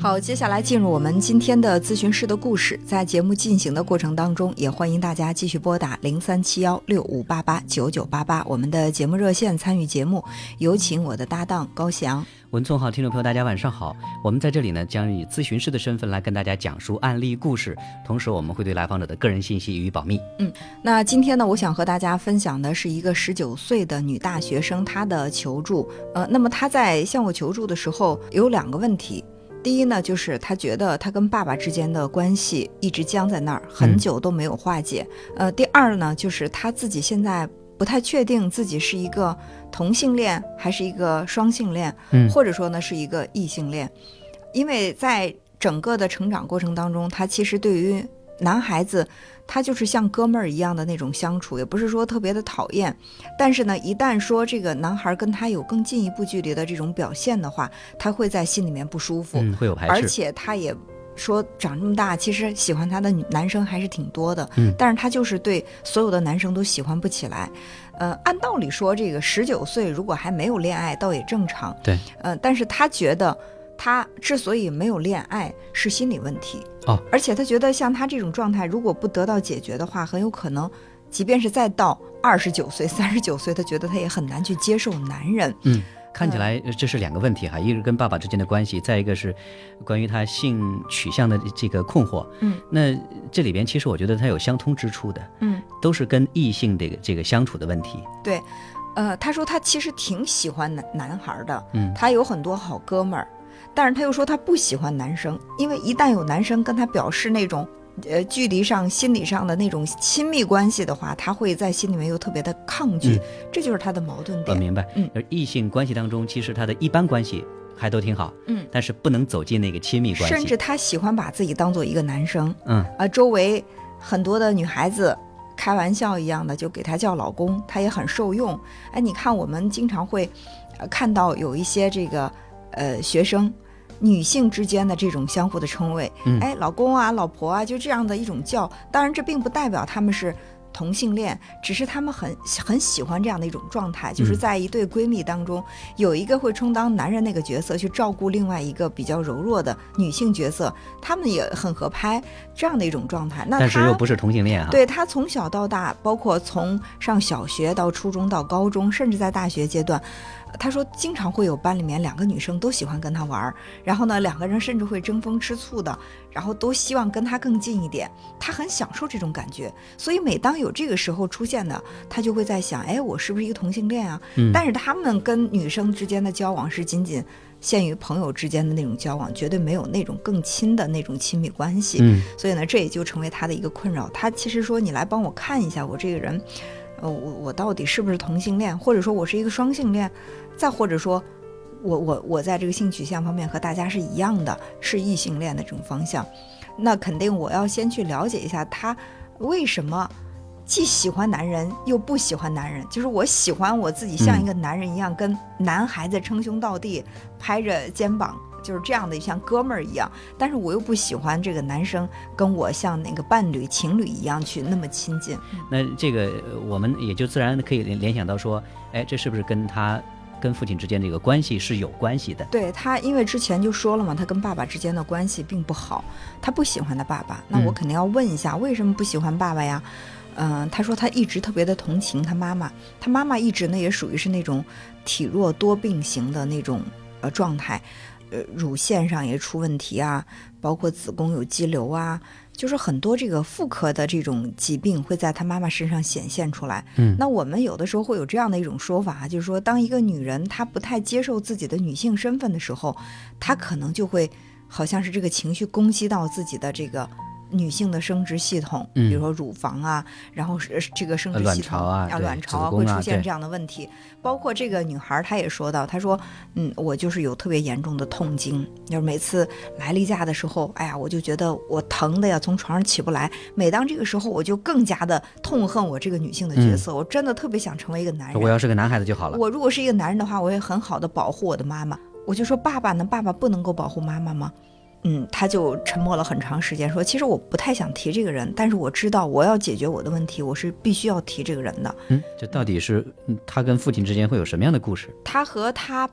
好，接下来进入我们今天的咨询师的故事。在节目进行的过程当中，也欢迎大家继续拨打零三七幺六五八八九九八八我们的节目热线参与节目。有请我的搭档高翔。文聪好，听众朋友大家晚上好。我们在这里呢，将以咨询师的身份来跟大家讲述案例故事，同时我们会对来访者的个人信息予以保密。嗯，那今天呢，我想和大家分享的是一个十九岁的女大学生她的求助。呃，那么她在向我求助的时候有两个问题。第一呢，就是他觉得他跟爸爸之间的关系一直僵在那儿，很久都没有化解。呃，第二呢，就是他自己现在不太确定自己是一个同性恋还是一个双性恋，嗯。或者说呢是一个异性恋，因为在整个的成长过程当中，他其实对于男孩子，他就是像哥们儿一样的那种相处，也不是说特别的讨厌。但是呢，一旦说这个男孩跟他有更进一步距离的这种表现的话，他会在心里面不舒服，嗯，会有排斥。而且他也说长这么大，其实喜欢他的男生还是挺多的，嗯但是他就是对所有的男生都喜欢不起来。呃，按道理说，这个十九岁如果还没有恋爱，倒也正常。对，呃，但是他觉得他之所以没有恋爱是心理问题哦，而且他觉得像他这种状态，如果不得到解决的话，很有可能，即便是再到二十九岁、三十九岁，他觉得他也很难去接受男人。嗯，看起来呃这是两个问题哈，一个是跟爸爸之间的关系，再一个是关于他性取向的这个困惑。嗯，那这里边其实我觉得他有相通之处的，嗯，都是跟异性这个这个相处的问题。对，呃，他说他其实挺喜欢男男孩的，嗯他有很多好哥们儿，但是他又说他不喜欢男生，因为一旦有男生跟他表示那种。呃，距离上、心理上的那种亲密关系的话，他会在心里面又特别的抗拒，嗯这就是他的矛盾点我。明白，嗯而异性关系当中，其实他的一般关系还都挺好，嗯，但是不能走进那个亲密关系。甚至他喜欢把自己当做一个男生，嗯，啊，周围很多的女孩子开玩笑一样的就给他叫老公，他也很受用。哎，你看我们经常会呃看到有一些这个呃学生。女性之间的这种相互的称谓，嗯哎，老公啊，老婆啊，就这样的一种叫。当然，这并不代表他们是同性恋，只是他们很很喜欢这样的一种状态，就是嗯在一对闺蜜当中，有一个会充当男人那个角色，去照顾另外一个比较柔弱的女性角色，他们也很合拍，这样的一种状态。那他但是又不是同性恋啊。，对他从小到大，包括从上小学到初中到高中，甚至在大学阶段，呃他说经常会有班里面两个女生都喜欢跟他玩儿，然后呢，两个人甚至会争风吃醋的，然后都希望跟他更近一点。他很享受这种感觉，所以每当有这个时候出现的，他就会在想，哎，我是不是一个同性恋啊？嗯但是他们跟女生之间的交往是仅仅限于朋友之间的那种交往，绝对没有那种更亲的那种亲密关系。嗯所以呢，这也就成为他的一个困扰。他其实说，你来帮我看一下我这个人，呃，我我到底是不是同性恋，或者说我是一个双性恋，再或者说，我我我在这个性取向方面和大家是一样的，是异性恋的这种方向。那肯定我要先去了解一下他为什么既喜欢男人又不喜欢男人，就是我喜欢我自己像一个男人一样，跟男孩子称兄道弟，拍着肩膀。就是这样的，像哥们儿一样，但是我又不喜欢这个男生跟我像那个伴侣、情侣一样去那么亲近。那这个呃我们也就自然可以联联想到说，哎，这是不是跟他跟父亲之间这个关系是有关系的？对他，因为之前就说了嘛，他跟爸爸之间的关系并不好，他不喜欢他爸爸。那我嗯肯定要问一下，为什么不喜欢爸爸呀？嗯、他说他一直特别的同情他妈妈，他妈妈一直呢也属于是那种体弱多病型的那种呃状态，呃，乳腺上也出问题啊，包括子宫有肌瘤啊，就是很多这个妇科的这种疾病会在她妈妈身上显现出来。嗯那我们有的时候会有这样的一种说法，就是说，当一个女人她不太接受自己的女性身份的时候，她可能就会好像是这个情绪攻击到自己的这个。女性的生殖系统，嗯比如说乳房啊，然后是这个生殖系统巢啊卵巢啊会出现这样的问题。包括这个女孩儿，她也说到，她说，嗯，我就是有特别严重的痛经，就是每次来例假的时候，哎呀，我就觉得我疼的呀，从床上起不来。每当这个时候，我就更加的痛恨我这个女性的角色，我真的特别想成为一个男人。我要是个男孩子就好了。我如果是一个男人的话，我也很好的保护我的妈妈。我就说爸爸呢，爸爸不能够保护妈妈吗？嗯，他就沉默了很长时间，说其实我不太想提这个人，但是我知道我要解决我的问题，我是必须要提这个人的。嗯，这到底是嗯他跟父亲之间会有什么样的故事？他和他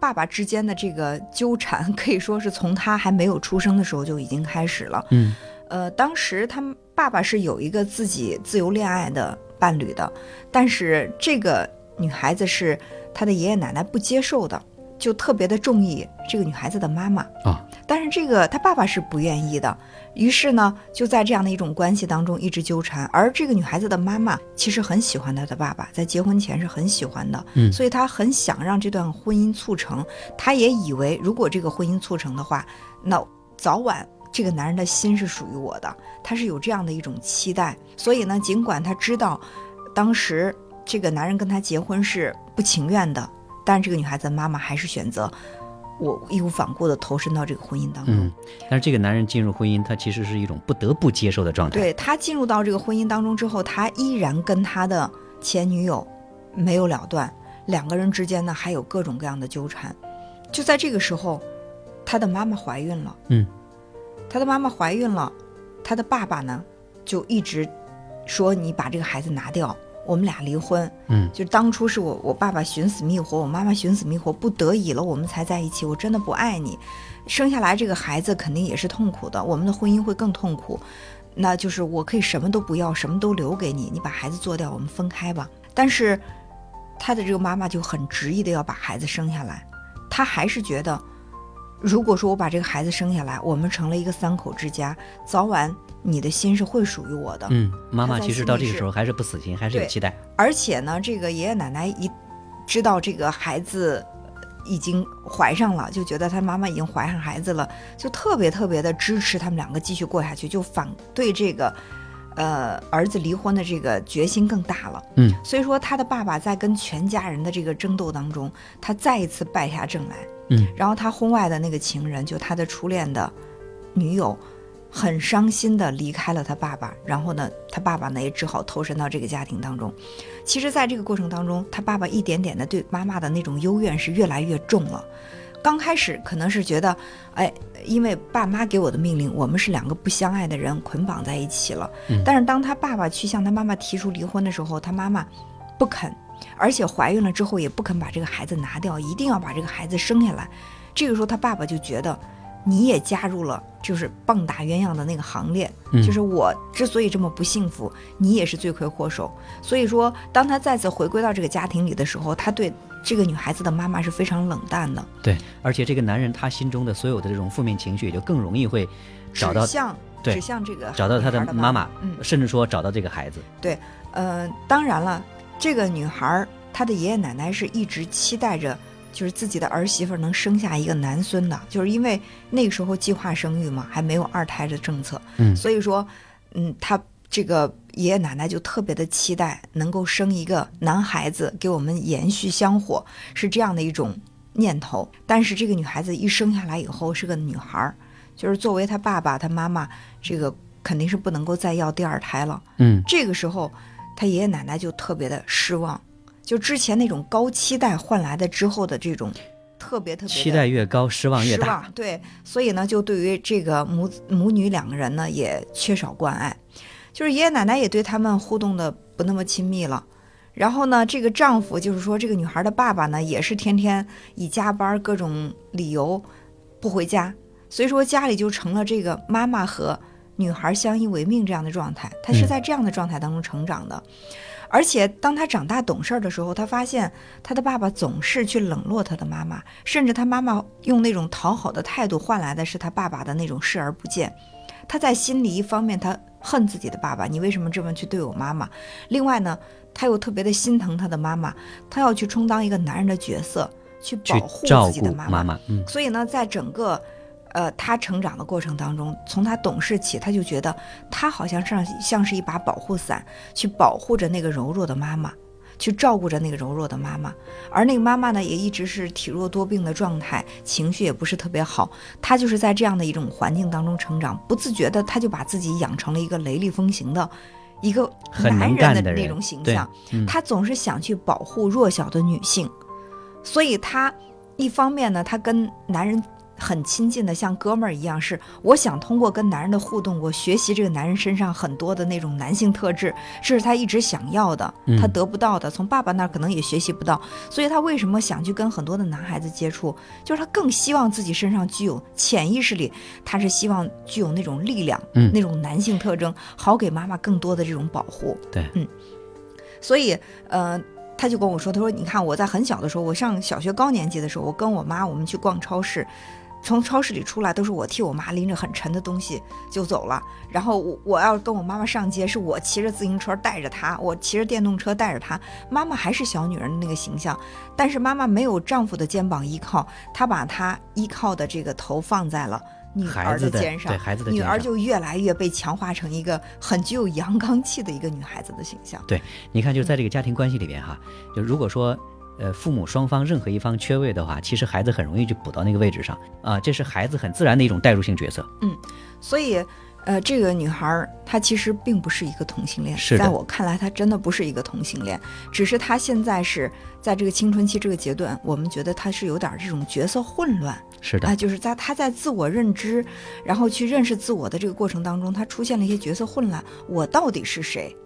爸爸之间的这个纠缠，可以说是从他还没有出生的时候就已经开始了。嗯呃，当时他们爸爸是有一个自己自由恋爱的伴侣的，但是这个女孩子是他的爷爷奶奶不接受的，就特别的中意这个女孩子的妈妈。啊，但是这个她爸爸是不愿意的，于是呢，就在这样的一种关系当中一直纠缠。而这个女孩子的妈妈其实很喜欢她的爸爸，在结婚前是很喜欢的，嗯所以她很想让这段婚姻促成。她也以为，如果这个婚姻促成的话，那早晚这个男人的心是属于我的，她是有这样的一种期待。所以呢，尽管她知道当时这个男人跟她结婚是不情愿的，但是这个女孩子的妈妈还是选择。我义无反顾的投身到这个婚姻当中，嗯，但是这个男人进入婚姻，他其实是一种不得不接受的状态。对他进入到这个婚姻当中之后，他依然跟他的前女友没有了断，两个人之间呢还有各种各样的纠缠。就在这个时候，他的妈妈怀孕了，嗯，他的妈妈怀孕了，他的爸爸呢就一直说你把这个孩子拿掉，我们俩离婚。嗯就当初是我我爸爸寻死觅活，我妈妈寻死觅活，不得已了，我们才在一起。我真的不爱你，生下来这个孩子肯定也是痛苦的，我们的婚姻会更痛苦。那就是我可以什么都不要，什么都留给你，你把孩子做掉，我们分开吧。但是他的这个妈妈就很执意的要把孩子生下来，她还是觉得，如果说我把这个孩子生下来，我们成了一个三口之家，早晚你的心是会属于我的。嗯，妈妈其实到这个时候还是不死心，还是有期待。而且呢，这个爷爷奶奶一知道这个孩子已经怀上了，就觉得他妈妈已经怀上孩子了，就特别特别的支持他们两个继续过下去，就反对这个呃儿子离婚的这个决心更大了。嗯，所以说他的爸爸在跟全家人的这个争斗当中，他再一次败下阵来。嗯，然后他婚外的那个情人，就他的初恋的女友，很伤心的离开了他爸爸。然后呢，他爸爸呢也只好投身到这个家庭当中。其实，在这个过程当中，他爸爸一点点的对妈妈的那种幽怨是越来越重了。刚开始可能是觉得，哎，因为爸妈给我的命令，我们是两个不相爱的人捆绑在一起了。嗯但是当他爸爸去向他妈妈提出离婚的时候，他妈妈不肯，而且怀孕了之后也不肯把这个孩子拿掉，一定要把这个孩子生下来。这个时候，他爸爸就觉得你也加入了就是棒打鸳鸯的那个行列，嗯就是我之所以这么不幸福，你也是罪魁祸首。所以说，当他再次回归到这个家庭里的时候，他对这个女孩子的妈妈是非常冷淡的，对，而且这个男人他心中的所有的这种负面情绪，也就更容易会找到指向对指向这个找到他的妈妈，嗯，甚至说找到这个孩子。对呃，当然了，这个女孩儿她的爷爷奶奶是一直期待着，就是自己的儿媳妇能生下一个男孙的，就是因为那个时候计划生育嘛，还没有二胎的政策，嗯所以说，嗯，她这个爷爷奶奶就特别的期待能够生一个男孩子给我们延续香火，是这样的一种念头。但是这个女孩子一生下来以后是个女孩儿，就是作为她爸爸、她妈妈，这个肯定是不能够再要第二胎了。嗯这个时候，他爷爷奶奶就特别的失望，就之前那种高期待换来的之后的这种特别特别期待越高，失望越大。对，所以呢，就对于这个母子母女两个人呢，也缺少关爱，就是爷爷奶奶也对他们互动的不那么亲密了。然后呢，这个丈夫就是说，这个女孩的爸爸呢，也是天天以加班各种理由不回家，所以说家里就成了这个妈妈和女孩相依为命这样的状态。她是嗯在这样的状态当中成长的，而且当她长大懂事儿的时候，她发现她的爸爸总是去冷落她的妈妈，甚至她妈妈用那种讨好的态度换来的是她爸爸的那种视而不见。她在心里一方面她恨自己的爸爸，你为什么这么去对我妈妈？另外呢，她又特别的心疼她的妈妈，她要去充当一个男人的角色，去去保护照自己的妈顾妈妈，嗯所以呢，在整个呃他成长的过程当中，从他懂事起，他就觉得他好像像像是一把保护伞，去保护着那个柔弱的妈妈。去照顾着那个柔弱的妈妈，而那个妈妈呢，也一直是体弱多病的状态，情绪也不是特别好。他就是在这样的一种环境当中成长，不自觉的，他就把自己养成了一个雷厉风行的一个男人的那种形象。嗯他总是想去保护弱小的女性，所以他一方面呢，他跟男人很亲近的，像哥们儿一样，是我想通过跟男人的互动，我学习这个男人身上很多的那种男性特质，这是他一直想要的，他得不到的，从爸爸那儿可能也学习不到，所以他为什么想去跟很多的男孩子接触？就是他更希望自己身上具有潜意识里，他是希望具有那种力量，嗯那种男性特征，好给妈妈更多的这种保护。对，嗯，所以呃。他就跟我说：“他说，你看我在很小的时候，我上小学高年级的时候，我跟我妈我们去逛超市，从超市里出来都是我替我妈拎着很沉的东西就走了。然后我我要跟我妈妈上街，是我骑着自行车带着她，我骑着电动车带着她。妈妈还是小女人的那个形象，但是妈妈没有丈夫的肩膀依靠，她把她依靠的这个头放在了。”女儿的肩上，对孩子的女儿就越来越被强化成一个很具有阳刚气的一个女孩子的形象。对你看，就在这个家庭关系里边哈，就如果说。呃，父母双方任何一方缺位的话，其实孩子很容易就补到那个位置上啊、这是孩子很自然的一种代入性角色。嗯所以，呃，这个女孩儿她其实并不是一个同性恋，是在我看来，她真的不是一个同性恋，只是她现在是在这个青春期这个阶段，我们觉得她是有点儿这种角色混乱是的啊，，就是在她在自我认知，然后去认识自我的这个过程当中，她出现了一些角色混乱，我到底是谁？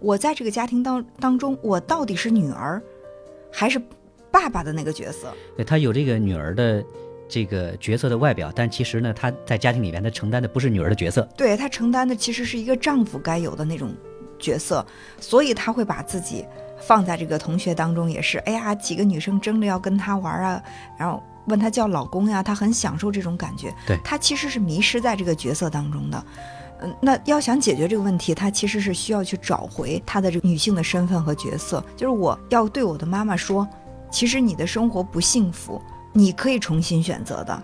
我在这个家庭当当中，我到底是女儿，还是爸爸的那个角色？对他有这个女儿的这个角色的外表，但其实呢，他在家庭里面他承担的不是女儿的角色。对他承担的其实是一个丈夫该有的那种角色，所以他会把自己放在这个同学当中，也是，哎呀，几个女生争着要跟他玩啊，然后问他叫老公呀，他很享受这种感觉。对他其实是迷失在这个角色当中的。嗯，那要想解决这个问题，他其实是需要去找回他的这个女性的身份和角色。就是我要对我的妈妈说，其实你的生活不幸福，你可以重新选择的。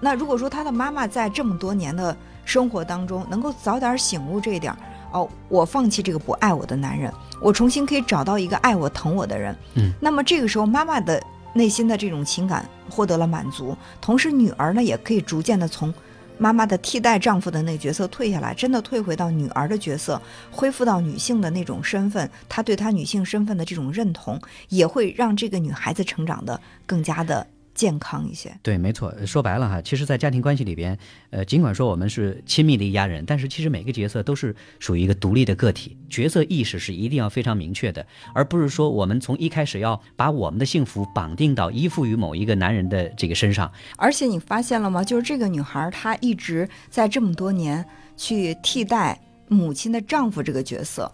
那如果说他的妈妈在这么多年的生活当中能够早点醒悟这一点儿，哦，我放弃这个不爱我的男人，我重新可以找到一个爱我疼我的人，嗯，那么这个时候妈妈的内心的这种情感获得了满足，同时女儿呢也可以逐渐的从。妈妈的替代丈夫的那个角色退下来，真的退回到女儿的角色，恢复到女性的那种身份，她对她女性身份的这种认同，也会让这个女孩子成长的更加的健康一些。对，没错。说白了哈，其实，在家庭关系里边，呃，尽管说我们是亲密的一家人，但是其实每个角色都是属于一个独立的个体，角色意识是一定要非常明确的，而不是说我们从一开始要把我们的幸福绑定到依附于某一个男人的这个身上。而且你发现了吗？就是这个女孩，她一直在这么多年去替代母亲的丈夫这个角色，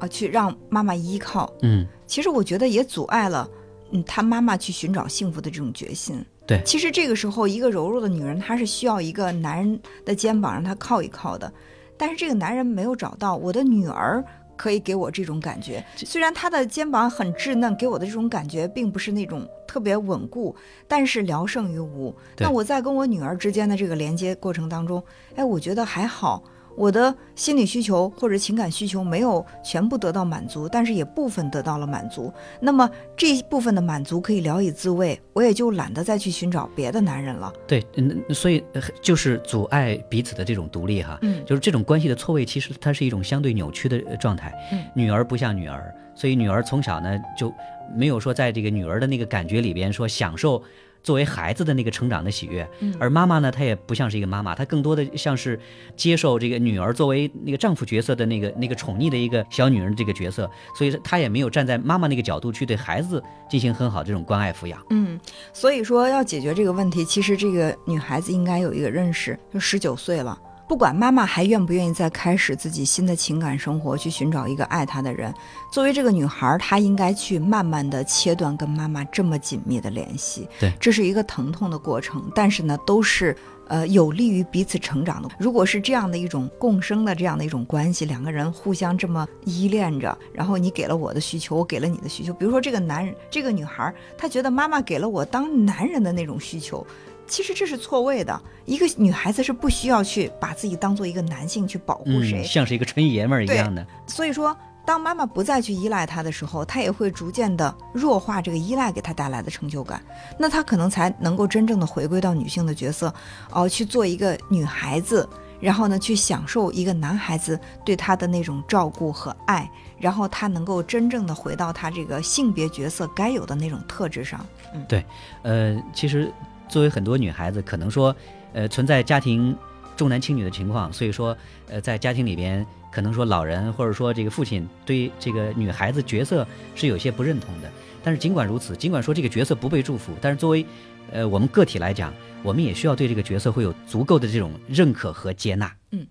啊，去让妈妈依靠。嗯，其实我觉得也阻碍了，嗯，她妈妈去寻找幸福的这种决心。对其实这个时候，一个柔弱的女人，她是需要一个男人的肩膀让她靠一靠的。但是这个男人没有找到，我的女儿可以给我这种感觉。虽然她的肩膀很稚嫩，给我的这种感觉并不是那种特别稳固，但是聊胜于无。那我在跟我女儿之间的这个连接过程当中，哎，我觉得还好。我的心理需求或者情感需求没有全部得到满足，但是也部分得到了满足。那么这一部分的满足可以聊以自慰，我也就懒得再去寻找别的男人了。对，嗯，所以呃就是阻碍彼此的这种独立哈。嗯就是这种关系的错位，其实它是一种相对扭曲的呃状态。嗯女儿不像女儿，所以女儿从小呢就没有说在这个女儿的那个感觉里边说享受作为孩子的那个成长的喜悦。嗯而妈妈呢，她也不像是一个妈妈，她更多的像是接受这个女儿作为那个丈夫角色的那个那个宠溺的一个小女人这个角色，所以她也没有站在妈妈那个角度去对孩子进行很好这种关爱抚养。嗯，所以说要解决这个问题，其实这个女孩子应该有一个认识，就十九岁了。不管妈妈还愿不愿意再开始自己新的情感生活，去寻找一个爱她的人，作为这个女孩，她应该去慢慢的切断跟妈妈这么紧密的联系。对这是一个疼痛的过程，但是呢，都是呃有利于彼此成长的。如果是这样的一种共生的这样的一种关系，两个人互相这么依恋着，然后你给了我的需求，我给了你的需求。比如说这个男人，这个女孩，她觉得妈妈给了我当男人的那种需求。其实这是错位的。一个女孩子是不需要去把自己当做一个男性去保护谁，嗯，像是一个纯爷们儿一样的。所以说，当妈妈不再去依赖他的时候，他也会逐渐的弱化这个依赖给他带来的成就感。那他可能才能够真正的回归到女性的角色，哦、去做一个女孩子，然后呢，去享受一个男孩子对她的那种照顾和爱，然后他能够真正的回到他这个性别角色该有的那种特质上。嗯，对呃，其实作为很多女孩子，可能说，呃，存在家庭重男轻女的情况，所以说，呃，在家庭里边，可能说老人或者说这个父亲对这个女孩子角色是有些不认同的。但是尽管如此，尽管说这个角色不被祝福，但是作为，呃，我们个体来讲，我们也需要对这个角色会有足够的这种认可和接纳。嗯。